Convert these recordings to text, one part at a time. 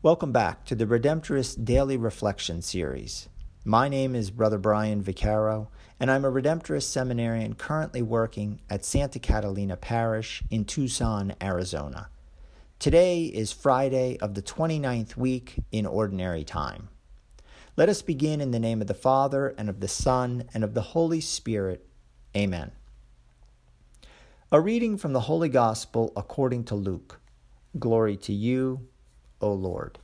Welcome back to the Redemptorist Daily Reflection Series. My name is Brother Brian Vicaro, and I'm a Redemptorist seminarian currently working at Santa Catalina Parish in Tucson, Arizona. Today is Friday of the 29th week in Ordinary Time. Let us begin in the name of the Father, and of the Son, and of the Holy Spirit. Amen. A reading from the Holy Gospel according to Luke. Glory to you, O Lord.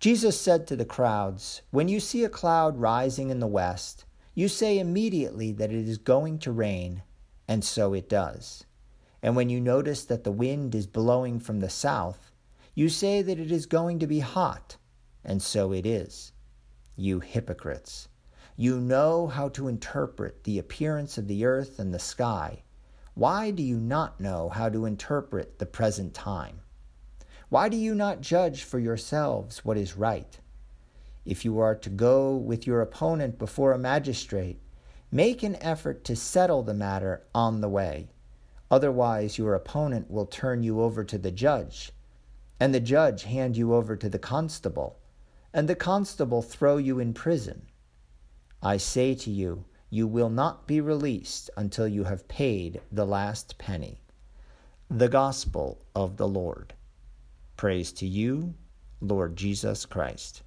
Jesus said to the crowds, When you see a cloud rising in the west, you say immediately that it is going to rain, and so it does. And when you notice that the wind is blowing from the south, you say that it is going to be hot, and so it is. You hypocrites! You know how to interpret the appearance of the earth and the sky. Why do you not know how to interpret the present time? Why do you not judge for yourselves what is right? If you are to go with your opponent before a magistrate, make an effort to settle the matter on the way. Otherwise, your opponent will turn you over to the judge, and the judge hand you over to the constable, and the constable throw you in prison. I say to you, you will not be released until you have paid the last penny. The Gospel of the Lord. Praise to you, Lord Jesus Christ.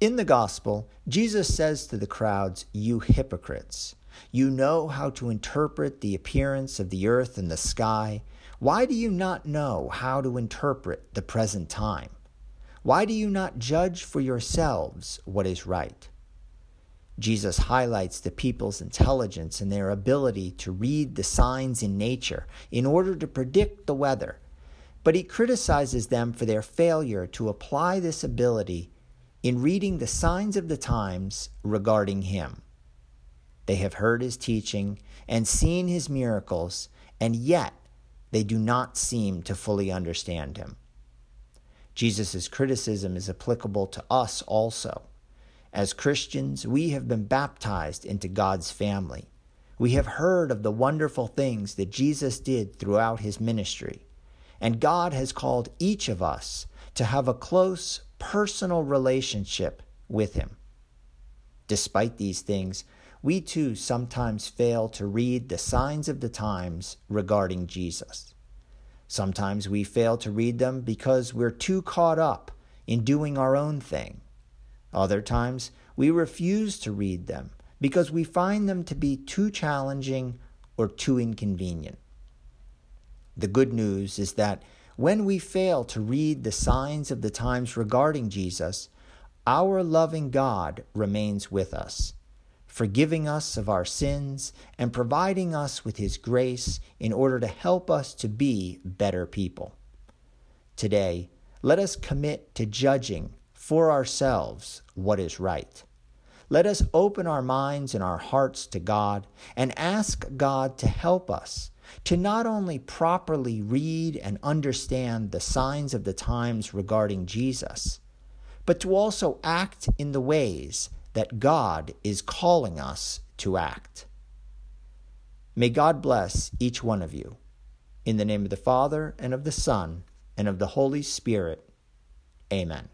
In the Gospel, Jesus says to the crowds, You hypocrites, you know how to interpret the appearance of the earth and the sky. Why do you not know how to interpret the present time? Why do you not judge for yourselves what is right? Jesus highlights the people's intelligence and their ability to read the signs in nature in order to predict the weather but he criticizes them for their failure to apply this ability in reading the signs of the times regarding him. They have heard his teaching and seen his miracles, and yet they do not seem to fully understand him. Jesus' criticism is applicable to us also. As Christians, we have been baptized into God's family. We have heard of the wonderful things that Jesus did throughout his ministry. And God has called each of us to have a close personal relationship with Him. Despite these things, we too sometimes fail to read the signs of the times regarding Jesus. Sometimes we fail to read them because we're too caught up in doing our own thing. Other times, we refuse to read them because we find them to be too challenging or too inconvenient. The good news is that when we fail to read the signs of the times regarding Jesus, our loving God remains with us, forgiving us of our sins and providing us with His grace in order to help us to be better people. Today, let us commit to judging for ourselves what is right. Let us open our minds and our hearts to God and ask God to help us to not only properly read and understand the signs of the times regarding Jesus, but to also act in the ways that God is calling us to act. May God bless each one of you. In the name of the Father, and of the Son, and of the Holy Spirit. Amen.